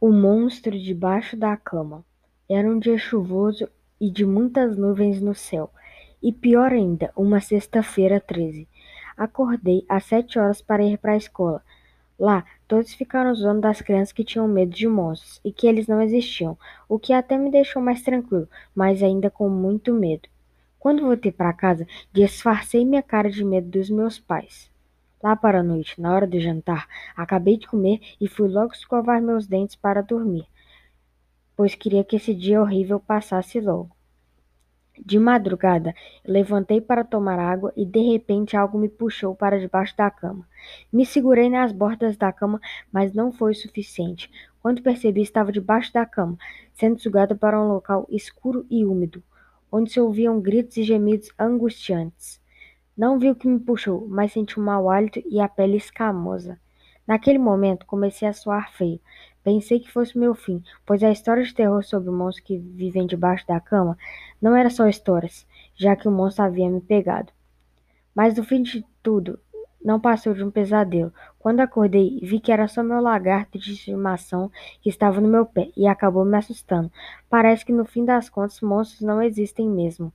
O monstro debaixo da cama. Era um dia chuvoso e de muitas nuvens no céu. E pior ainda, uma sexta-feira 13. Acordei às sete horas para ir para a escola. Lá, todos ficaram zoando das crianças que tinham medo de monstros e que eles não existiam, o que até me deixou mais tranquilo, mas ainda com muito medo. Quando voltei para casa, disfarcei minha cara de medo dos meus pais. Lá para a noite, na hora do jantar, acabei de comer e fui logo escovar meus dentes para dormir, pois queria que esse dia horrível passasse logo. De madrugada, levantei para tomar água e de repente algo me puxou para debaixo da cama. Me segurei nas bordas da cama, mas não foi suficiente. Quando percebi, estava debaixo da cama, sendo sugada para um local escuro e úmido, onde se ouviam gritos e gemidos angustiantes. Não vi o que me puxou, mas senti um mau hálito e a pele escamosa. Naquele momento, comecei a suar feio. Pensei que fosse meu fim, pois a história de terror sobre monstros que vivem debaixo da cama não era só histórias, já que o monstro havia me pegado. Mas no fim de tudo, não passou de um pesadelo. Quando acordei, vi que era só meu lagarto de estimação que estava no meu pé e acabou me assustando. Parece que no fim das contas, monstros não existem mesmo.